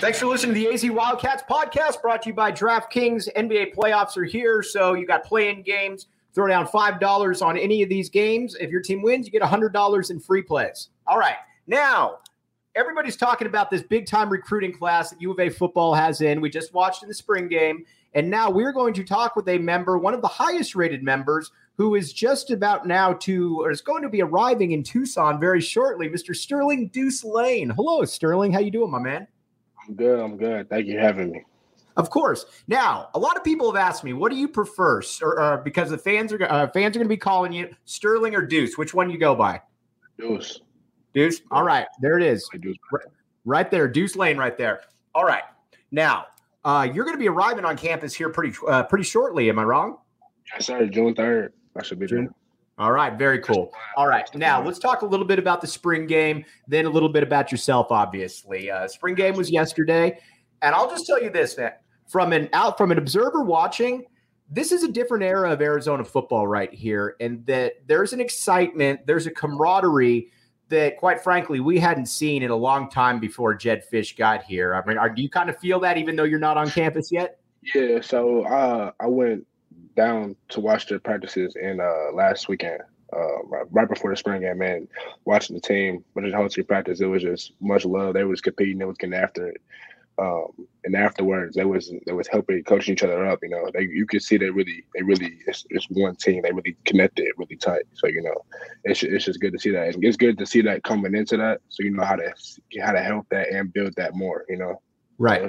Thanks for listening to the AZ Wildcats podcast brought to you by DraftKings. NBA playoffs are here, so you got play-in games. Throw down $5 on any of these games. If your team wins, you get $100 in free plays. All right. Now, everybody's talking about this big-time recruiting class that U of A football has in. We just watched in the spring game, and now we're going to talk with a member, one of the highest-rated members, who is just about now to, or is going to be arriving in Tucson very shortly, Mr. Sterling Deuce Lane. Hello, Sterling. How you doing, my man? I'm good. I'm good. Thank you for having me. Of course. Now, a lot of people have asked me, what do you prefer? Or, or because the fans are uh, fans are going to be calling you Sterling or Deuce. Which one you go by? Deuce. Deuce. All right, there it is. Right, right there, Deuce Lane, right there. All right. Now, uh, you're going to be arriving on campus here pretty uh, pretty shortly. Am I wrong? Yes, sir. June third. I should be June. All right, very cool. All right, now let's talk a little bit about the spring game, then a little bit about yourself. Obviously, uh, spring game was yesterday, and I'll just tell you this: that from an out from an observer watching, this is a different era of Arizona football right here, and that there's an excitement, there's a camaraderie that, quite frankly, we hadn't seen in a long time before Jedd Fisch got here. I mean, are, do you kind of feel that, even though you're not on campus yet? Yeah. So uh, I went down to watch the practices in uh, last weekend, uh, right before the spring game, and watching the team, but the whole team practice, it was just much love. They was competing, they was getting after it. Um, and afterwards, they was they was helping coaching each other up. You know, they you could see they really they really it's, it's one team. They really connected really tight. So you know, it's it's just good to see that. And it's good to see that coming into that, so you know how to how to help that and build that more. You know, right? So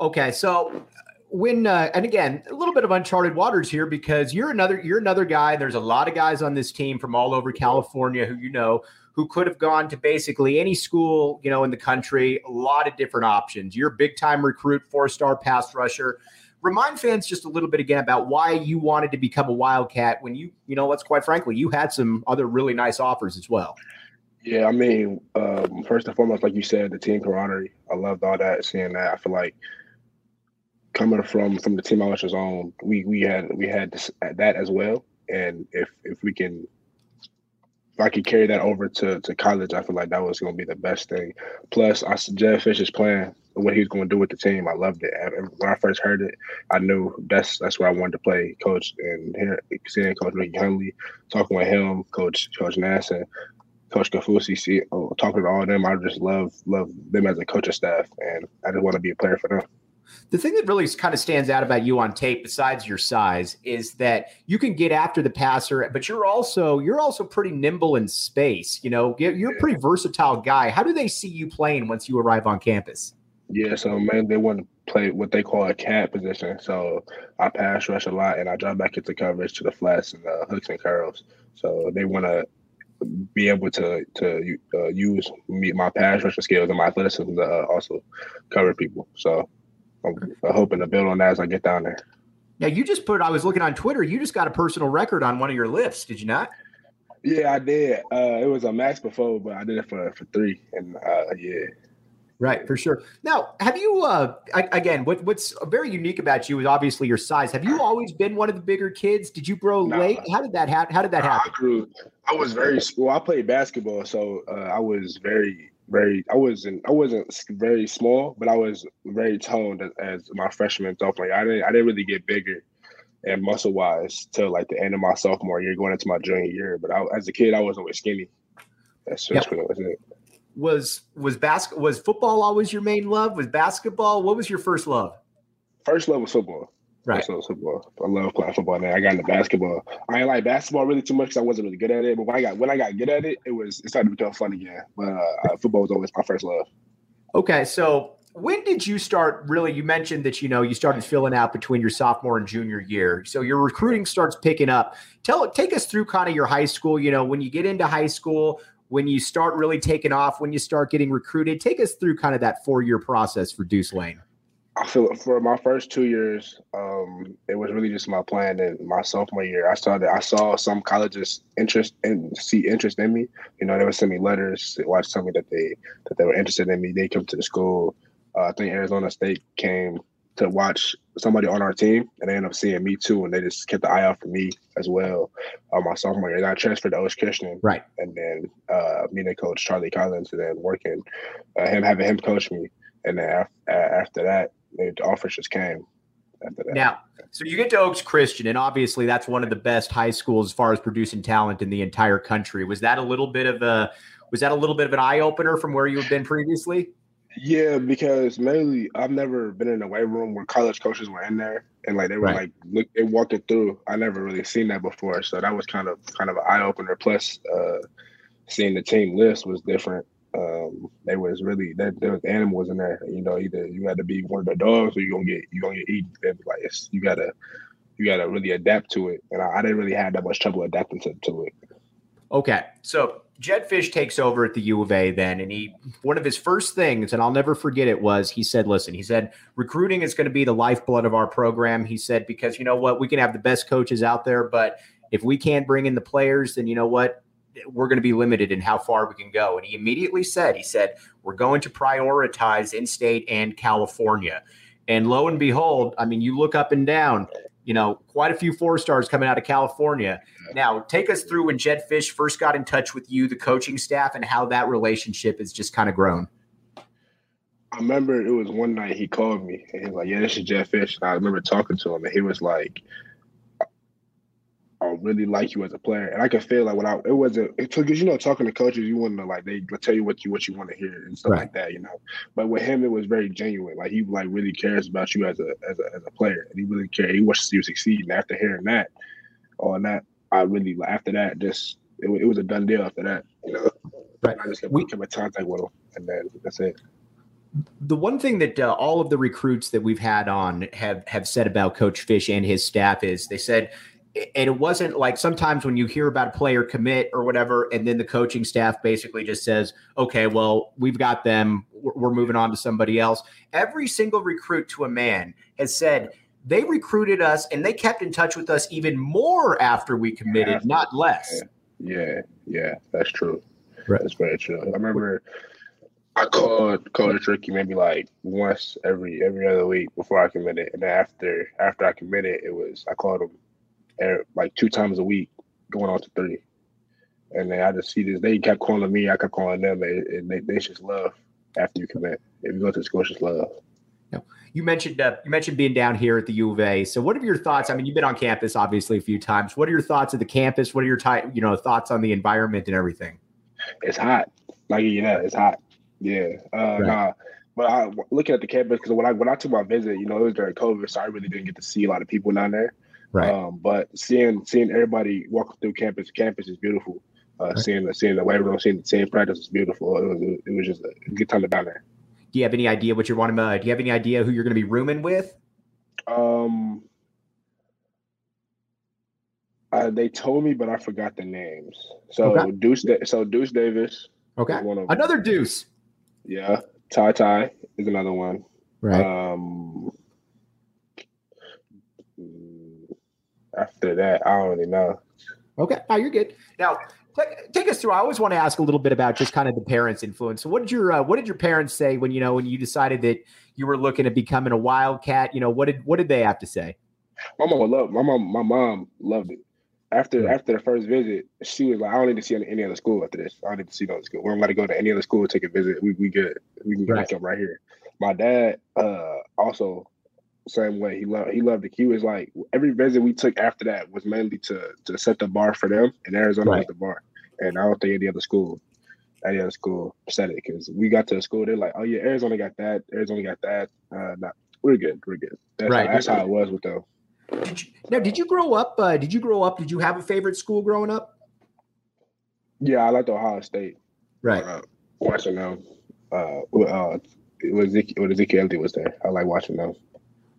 Okay, so when uh, and again a little bit of uncharted waters here because you're another you're another guy. There's a lot of guys on this team from all over california who you know who could have gone to basically any school you know in the country. A lot of different options. You're a big time recruit four star pass rusher. Remind fans just a little bit again about why you wanted to become a wildcat when you you know let's quite frankly you had some other really nice offers as well. Yeah i mean um, first and foremost like you said the team camaraderie. I loved all that seeing that. I feel like coming from from the team I was on, we we had we had this, that as well. And if if we can, if I could carry that over to to college, I feel like that was going to be the best thing. Plus, I Jedd Fisch's plan, what he was going to do with the team, I loved it. And when I first heard it, I knew that's that's where I wanted to play, coach. And here, seeing Coach Ricky talking with him, Coach Coach Nass, and Coach Kaufusi, see, oh, talking to all of them, I just love love them as a coaching staff, and I just want to be a player for them. The thing that really kind of stands out about you on tape, besides your size, is that you can get after the passer, but you're also you're also pretty nimble in space. You know, you're a pretty versatile guy. How do they see you playing once you arrive on campus? Yeah, so man, they want to play what they call a cat position. So I pass rush a lot, and I drop back into coverage to the flats and the hooks and curls. So they want to be able to to uh, use me, my pass rushing skills and my athleticism to uh, also cover people. So I'm, hoping to build on that as I get down there. Now, you just put, I was looking on Twitter, you just got a personal record on one of your lifts, did you not? Yeah, I did. Uh, it was a max before, but I did it for, for three. And uh, yeah. Right, for sure. Now, have you, uh, again, what, what's very unique about you is obviously your size. Have you always been one of the bigger kids? Did you grow nah, late? How did that happen? How did that happen? I grew, I was very, well, I played basketball, so uh, I was very very I wasn't I wasn't very small, but I was very toned as, as my freshman sophomore. I didn't I didn't really get bigger and muscle wise till like the end of my sophomore year, going into my junior year. But I, as a kid, I wasn't always skinny. That's just yep. what was it. Was was basket was football always your main love? Was basketball? What was your first love? First love was football. Right. So football. I love playing football. Now I got into basketball. I ain't like basketball really too much because I wasn't really good at it. But when I got when I got good at it, it was it started to become fun again. But uh, football was always my first love. Okay, so when did you start really you mentioned that you know you started filling out between your sophomore and junior year so your recruiting starts picking up tell take us through kind of your high school you know when you get into high school when you start really taking off when you start getting recruited take us through kind of that four year process for deuce lane I feel for my first two years, um, it was really just my plan. And my sophomore year, I started. I saw some colleges interest and see interest in me. You know, they would send me letters, watch tell me that they that they were interested in me. They come to the school. Uh, I think Arizona State came to watch somebody on our team, and they ended up seeing me too, and they just kept the eye out for me as well. Uh, my sophomore year, and I transferred to Oaks Christian, right? And then uh, meeting coach Charlie Collins, and then working uh, him having him coach me, and then after that, the offers just came. After that. Now, so you get to Oaks Christian, and obviously that's one of the best high schools as far as producing talent in the entire country. Was that a little bit of a was that a little bit of an eye opener from where you had been previously? Yeah, because mainly I've never been in a weight room where college coaches were in there and like they were right. like look they walking through. I never really seen that before, so that was kind of kind of an eye opener. Plus, uh, seeing the team list was different. Um, they was really that there was animals in there. You know, either you had to be one of the dogs or you gonna get you gonna get eaten. Like it's, you gotta you gotta really adapt to it, and I, I didn't really have that much trouble adapting to, to it. Okay, so Jedd Fisch takes over at the U of A then, and he one of his first things, and I'll never forget it, was he said, "Listen, he said recruiting is going to be the lifeblood of our program." He said because you know what, we can have the best coaches out there, but if we can't bring in the players, then you know what, we're going to be limited in how far we can go. And he immediately said, he said, we're going to prioritize in-state and California. And lo and behold, I mean, you look up and down, you know, quite a few four stars coming out of California. Now, take us through when Jedd Fisch first got in touch with you, the coaching staff, and how that relationship has just kind of grown. I remember it was one night he called me and he was like, "Yeah, this is Jedd Fisch. And I remember talking to him, and he was like, I really like you as a player, and I could feel like when I it wasn't it took because you know talking to coaches, you want to like they tell you what you what you want to hear and stuff right. like that, you know. But with him, it was very genuine. Like he like really cares about you as a as a, as a player, and he really cares. He wants to see you succeed. And after hearing that, on that, I really after that just it, it was a done deal. After that, you know, right. I just kept, we, kept in contact with him, and then that's it the one thing that uh, all of the recruits that we've had on have have said about Coach Fisch and his staff is they said and it wasn't like sometimes when you hear about a player commit or whatever, and then the coaching staff basically just says, okay, well, we've got them, we're moving on to somebody else. Every single recruit to a man has said they recruited us and they kept in touch with us even more after we committed, yeah. not less. Yeah, yeah, that's true. Right. That's very true. I remember I called called Coach Ricky maybe like once every every other week before I committed, and after after I committed, it was I called him like two times a week, going on to three. And then I just see this. They kept calling me. I kept calling them, and they, they just love after you commit. If you go to school, just love. No. You mentioned uh, you mentioned being down here at the U of A. So, what are your thoughts? I mean, you've been on campus obviously a few times. What are your thoughts of the campus? What are your ty- you know thoughts on the environment and everything? It's hot. Like you know, it's hot. Yeah. Uh, right. Nah. But I looking at the campus because when I when I took my visit, you know, it was during COVID, so I really didn't get to see a lot of people down there. Right. Um, but seeing seeing everybody walking through campus, campus is beautiful. Uh, right. Seeing the seeing the way everyone seeing the same practice is beautiful. It was it was just a good time to be there. Do you have any idea what you're wanting? Uh, do you have any idea who you're going to be rooming with? Um, uh, they told me, but I forgot the names. So okay. Deuce, so Deuce Davis. Okay. One of another. Deuce. Yeah. Ty Ty is another one. Right. Um, after that, I don't really know. Okay, now you're good. Now, take take us through. I always want to ask a little bit about just kind of the parents' influence. So, what did your uh, what did your parents say when you know when you decided that you were looking at becoming a wildcat? You know, what did what did they have to say? My mom loved my mom. My mom loved it. After yeah. after the first visit, she was like, "I don't need to see any other school after this. I don't need to see no school. We're not got to go to any other school take a visit. We we good. We can right. up right here." My dad uh, also same way. He loved he loved it. He was like every visit we took after that was mainly to to set the bar for them, and Arizona right. was the bar. And I don't think any other school, any other school said it because we got to the school. They're like, oh yeah, Arizona got that. Arizona got that. Uh, not, we're good. We're good. That's right. How, that's how it was with them. Did you, now, did you grow up? Uh, did you grow up? Did you have a favorite school growing up? Yeah, I liked Ohio State. Right. Uh, watching them. Uh, uh, when Ezekiel, when Ezekiel was there, I like watching them.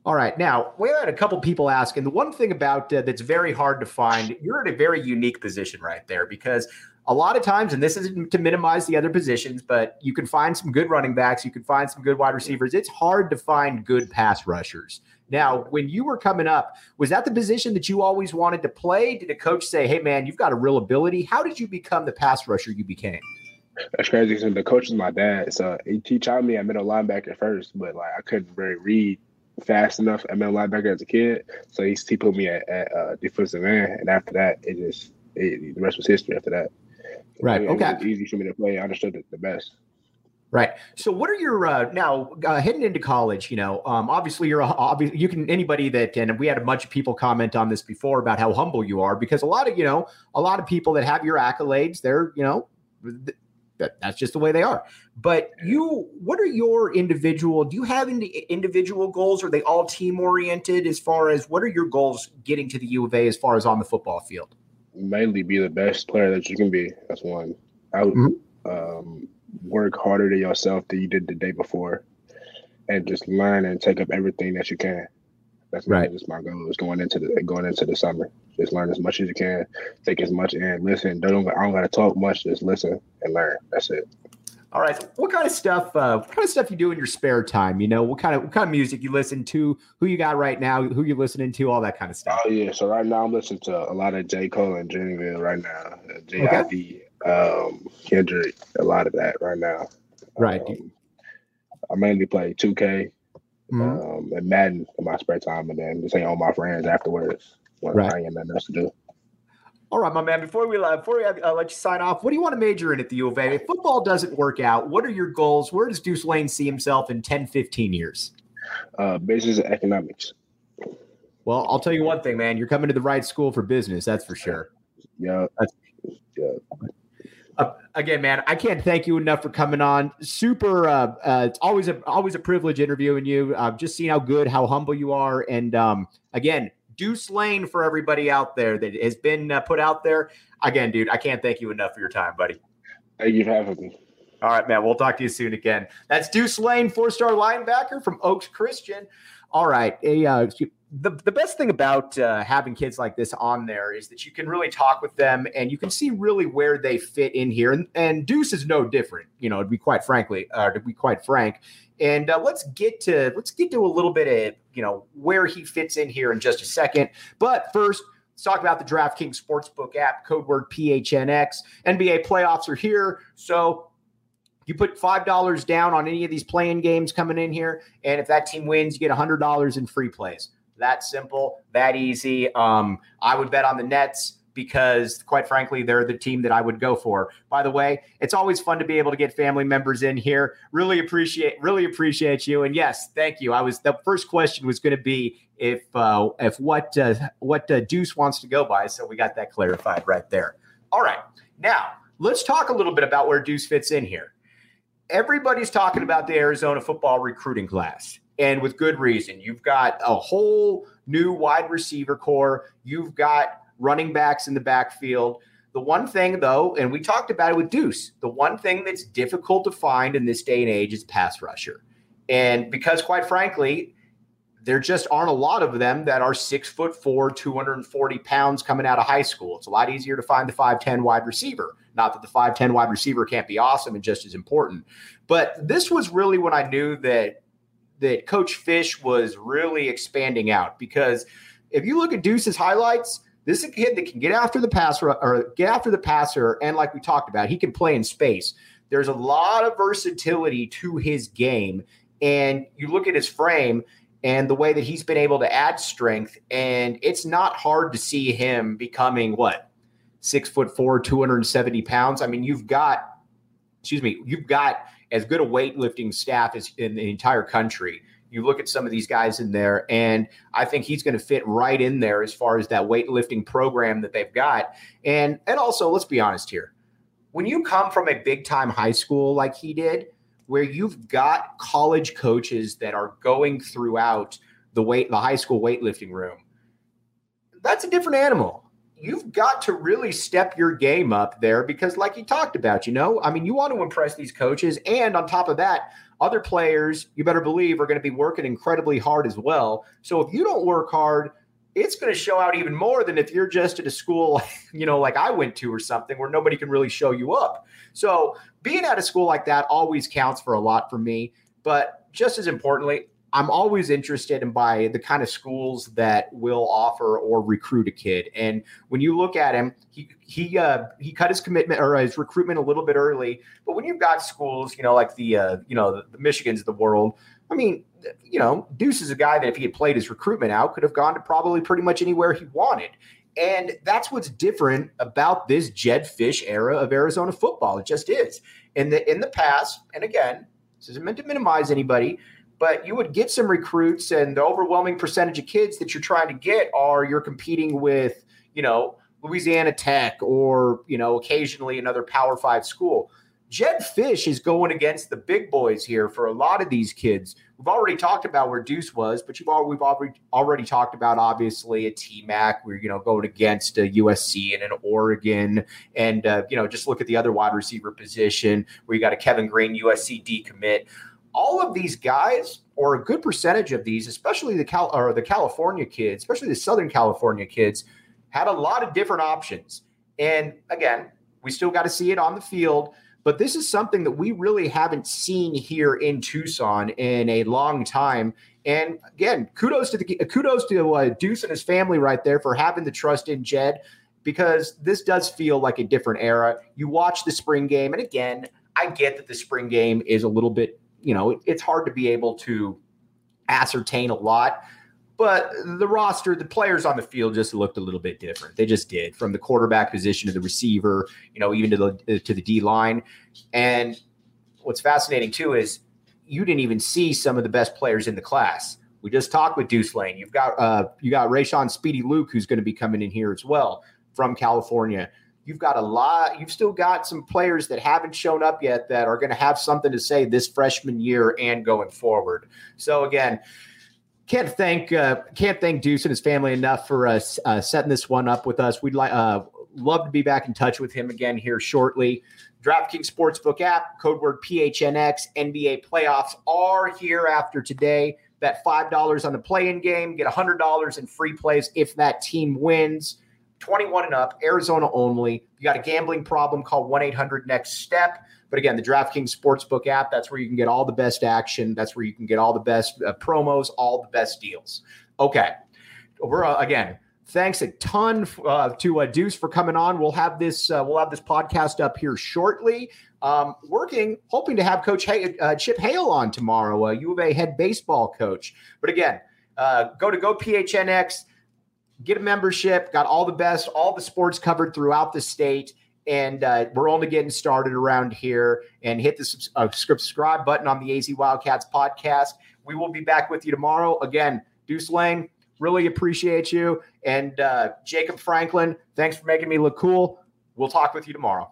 All right. Now, we had a couple people asking. The one thing about uh, that's very hard to find, you're in a very unique position right there because a lot of times, and this isn't to minimize the other positions, but you can find some good running backs, you can find some good wide receivers. It's hard to find good pass rushers. Now, when you were coming up, was that the position that you always wanted to play? Did a coach say, "Hey, man, you've got a real ability"? How did you become the pass rusher you became? That's crazy because the coach is my dad, so he, taught me at middle linebacker first, but like I couldn't really read fast enough at middle linebacker as a kid. So he, he put me at, at uh, defensive end, and after that, it just it, the rest was history. After that, right? It, okay, it easy for me to play. I understood it the best. Right. So, what are your uh, now uh, heading into college? You know, um, obviously, you're obviously you can anybody that and we had a bunch of people comment on this before about how humble you are because a lot of you know a lot of people that have your accolades, they're you know that, that's just the way they are. But you, what are your individual? Do you have any individual goals? Are they all team oriented? As far as what are your goals getting to the U of A as far as on the football field? Mainly be the best player that you can be. That's one. I would mm-hmm. um, work harder to yourself than you did the day before, and just learn and take up everything that you can. That's right. Just my goal is going into the going into the summer. Just learn as much as you can, take as much in, listen. Don't I don't got to talk much. Just listen and learn. That's it. All right. what kind of stuff? Uh, what kind of stuff you do in your spare time? You know, what kind of what kind of music you listen to? Who you got right now? Who you listening to? All that kind of stuff. Oh yeah. So right now I'm listening to a lot of J Cole and Dreamville right now. Uh, okay. um, Kendrick, a lot of that right now. Right. Um, I mainly play 2K mm-hmm. um, and Madden in my spare time, and then just hang out with my friends afterwards when right. I ain't nothing else to do. All right, my man. Before we uh, before we uh, let you sign off, what do you want to major in at the U of A? If football doesn't work out, what are your goals? Where does Deuce Lane see himself in 10, 15 years? Uh, business and economics. Well, I'll tell you one thing, man. You're coming to the right school for business. That's for sure. Yeah. That's, yeah. Uh, again, man, I can't thank you enough for coming on. Super. Uh, uh, it's always a always a privilege interviewing you. I've just seen how good, how humble you are, and um, again, Deuce Lane for everybody out there that has been uh, put out there. Again, dude, I can't thank you enough for your time, buddy. Thank you for having me. All right, man. We'll talk to you soon again. That's Deuce Lane, four star linebacker from Oaks Christian. All right. A, uh, the, the best thing about uh, having kids like this on there is that you can really talk with them and you can see really where they fit in here. And, and Deuce is no different, you know, to be quite frankly, uh, to be quite frank. And uh, let's get to let's get to a little bit of you know where he fits in here in just a second. But first, let's talk about the DraftKings Sportsbook app, code word PHNX. NBA playoffs are here, so you put five dollars down on any of these playing games coming in here, and if that team wins, you get hundred dollars in free plays. That simple, that easy. Um, I would bet on the Nets because quite frankly they're the team that I would go for. By the way, it's always fun to be able to get family members in here. Really appreciate really appreciate you and yes, thank you. I was the first question was going to be if uh, if what uh, what uh, Deuce wants to go by, so we got that clarified right there. All right. Now, let's talk a little bit about where Deuce fits in here. Everybody's talking about the Arizona football recruiting class and with good reason. You've got a whole new wide receiver corps. You've got running backs in the backfield. The one thing, though, and we talked about it with Deuce, the one thing that's difficult to find in this day and age is pass rusher. And because, quite frankly, there just aren't a lot of them that are six foot four, 240 pounds coming out of high school. It's a lot easier to find the 5'10 wide receiver. Not that the 5'10 wide receiver can't be awesome and just as important. But this was really when I knew that that Coach Fisch was really expanding out because if you look at Deuce's highlights, this is a kid that can get after the passer or get after the passer, and like we talked about, he can play in space. There's a lot of versatility to his game, and you look at his frame and the way that he's been able to add strength, and it's not hard to see him becoming what six foot four, 270 pounds. I mean, you've got, excuse me, you've got as good a weightlifting staff as in the entire country you look at some of these guys in there, and I think he's going to fit right in there as far as that weightlifting program that they've got. And and also, let's be honest here. When you come from a big time high school like he did, where you've got college coaches that are going throughout the weight the high school weightlifting room, that's a different animal. You've got to really step your game up there because, like you talked about, you know, I mean, you want to impress these coaches. And on top of that, other players, you better believe, are going to be working incredibly hard as well. So if you don't work hard, it's going to show out even more than if you're just at a school, you know, like I went to or something where nobody can really show you up. So being at a school like that always counts for a lot for me. But just as importantly, I'm always interested in by the kind of schools that will offer or recruit a kid. And when you look at him, he he uh, he cut his commitment or his recruitment a little bit early. But when you've got schools, you know, like the uh, you know the, Michigans of the world, I mean, you know, Deuce is a guy that if he had played his recruitment out, could have gone to probably pretty much anywhere he wanted. And that's what's different about this Jedd Fisch era of Arizona football. It just is. In the in the past, and again, this isn't meant to minimize anybody, but you would get some recruits, and the overwhelming percentage of kids that you're trying to get are you're competing with, you know, Louisiana Tech or, you know, occasionally another Power Five school. Jedd Fisch is going against the big boys here for a lot of these kids. We've already talked about where Deuce was, but you've all, we've already already talked about obviously a TMAC. We're you know going against a USC and an Oregon, and uh, you know just look at the other wide receiver position where you got a Kevin green USC decommit all of these guys, or a good percentage of these, especially the Cal or the California kids, especially the Southern California kids, had a lot of different options. And again, we still got to see it on the field, but this is something that we really haven't seen here in Tucson in a long time. And again, kudos to the kudos to uh, Deuce and his family right there for having the trust in Jed, because this does feel like a different era. You watch the spring game, and again, I get that the spring game is a little bit you know, it, it's hard to be able to ascertain a lot. But the roster, the players on the field just looked a little bit different. They just did from the quarterback position to the receiver, you know, even to the to the D line. And what's fascinating too is you didn't even see some of the best players in the class. We just talked with Deuce Lane. You've got uh, you got Rayshon Speedy Luke, who's going to be coming in here as well from California you've got a lot you've still got some players that haven't shown up yet that are going to have something to say this freshman year and going forward so again can't thank uh, can't thank Deuce and his family enough for us uh, setting this one up with us. We'd like uh, love to be back in touch with him again here shortly. DraftKings Sportsbook app, code word PHNX, NBA playoffs are here after today. Bet $5 on the play-in game, get $100 in free plays if that team wins. 21 and up, Arizona only. If you got a gambling problem, call 1 800 Next Step. But again, the DraftKings Sportsbook app, that's where you can get all the best action. That's where you can get all the best uh, promos, all the best deals. Okay. We're, uh, again, thanks a ton uh, to uh, Deuce for coming on. We'll have this uh, we'll have this podcast up here shortly. Um, working, hoping to have Coach Hay- uh, Chip Hale on tomorrow, uh, U of A head baseball coach. But again, uh, go to go PHNX get a membership, got all the best, all the sports covered throughout the state. And uh, we're only getting started around here. And hit the uh, subscribe button on the AZ Wildcats podcast. We will be back with you tomorrow. Again, Deuce Lane, really appreciate you. And uh, Jacob Franklin, thanks for making me look cool. We'll talk with you tomorrow.